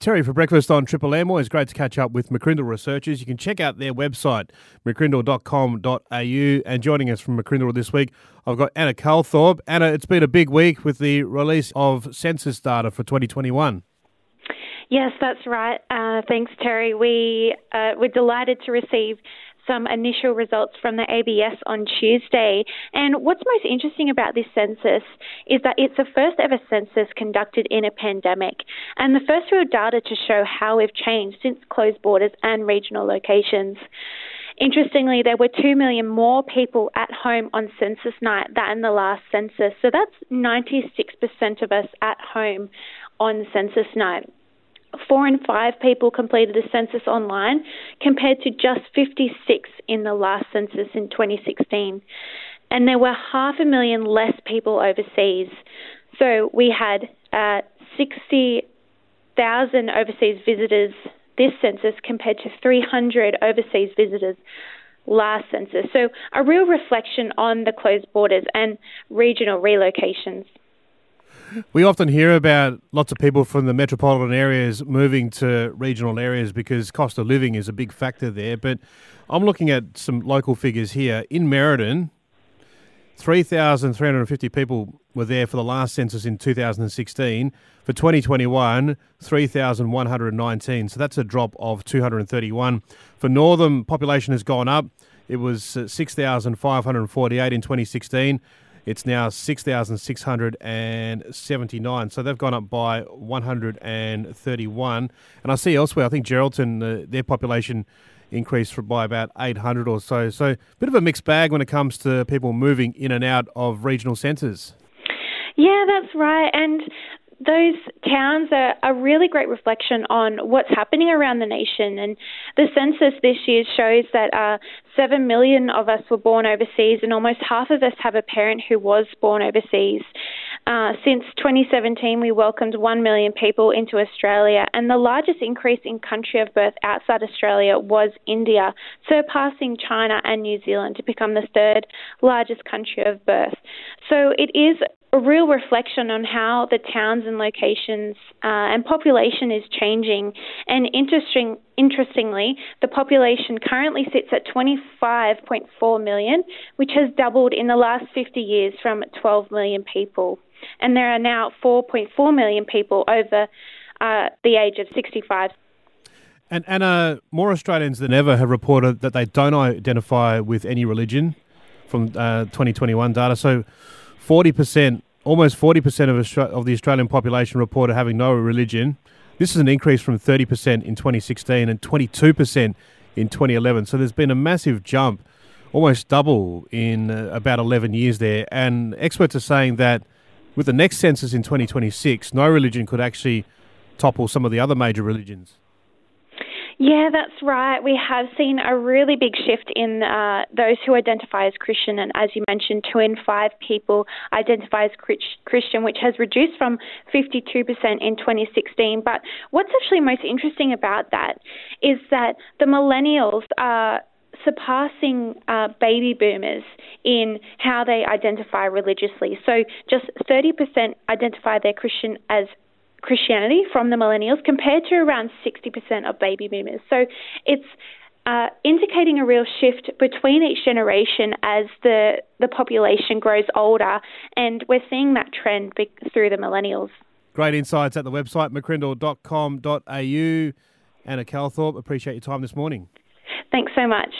Terry for breakfast on Triple M. Always great to catch up with McCrindle researchers. You can check out their website, mccrindle.com.au. And joining us from McCrindle this week, I've got Anna Calthorpe. Anna, it's been a big week with the release of census data for 2021. Yes, that's right. Uh, thanks, Terry. We uh, we're delighted to receive some initial results from the ABS on Tuesday. And what's most interesting about this census is that it's the first ever census conducted in a pandemic and the first real data to show how we've changed since closed borders and regional locations. Interestingly, there were 2 million more people at home on census night than the last census. So that's 96% of us at home on census night four in five people completed the census online compared to just 56 in the last census in 2016. And there were half a million less people overseas. So we had uh, 60,000 overseas visitors this census compared to 300 overseas visitors last census. So a real reflection on the closed borders and regional relocations. We often hear about lots of people from the metropolitan areas moving to regional areas because cost of living is a big factor there. But I'm looking at some local figures here. In Merredin, 3,350 people were there for the last census in 2016. For 2021, 3,119. So that's a drop of 231. For Northam, population has gone up. It was uh, 6,548 in 2016. It's now 6,679. So they've gone up by 131. And I see elsewhere, I think Geraldton, uh, their population increased by about 800 or so. So a bit of a mixed bag when it comes to people moving in and out of regional centres. Yeah, that's right. And those towns are a really great reflection on what's happening around the nation. And the census this year shows that uh, 7 million of us were born overseas, and almost half of us have a parent who was born overseas. Uh, since 2017, we welcomed 1 million people into Australia, and the largest increase in country of birth outside Australia was India, surpassing China and New Zealand to become the third largest country of birth. So it is a real reflection on how the towns and locations uh, and population is changing. And interesting, interestingly, the population currently sits at 25.4 million, which has doubled in the last 50 years from 12 million people. And there are now 4.4 million people over uh, the age of 65. And Anna, more Australians than ever have reported that they don't identify with any religion from uh, 2021 data. So 40%, almost 40% of, Austra- of the Australian population reported having no religion. This is an increase from 30% in 2016 and 22% in 2011. So there's been a massive jump, almost double in uh, about 11 years there. And experts are saying that with the next census in 2026, no religion could actually topple some of the other major religions. Yeah, that's right. We have seen a really big shift in uh, those who identify as Christian, and as you mentioned, two in five people identify as Christian, which has reduced from 52% in 2016. But what's actually most interesting about that is that the millennials are surpassing uh, baby boomers in how they identify religiously. So just 30% identify their Christian as Christianity from the millennials compared to around 60% of baby boomers. So it's uh, indicating a real shift between each generation as the, the population grows older, and we're seeing that trend through the millennials. Great insights at the website, mccrindle.com.au. Anna Calthorpe, appreciate your time this morning. Thanks so much.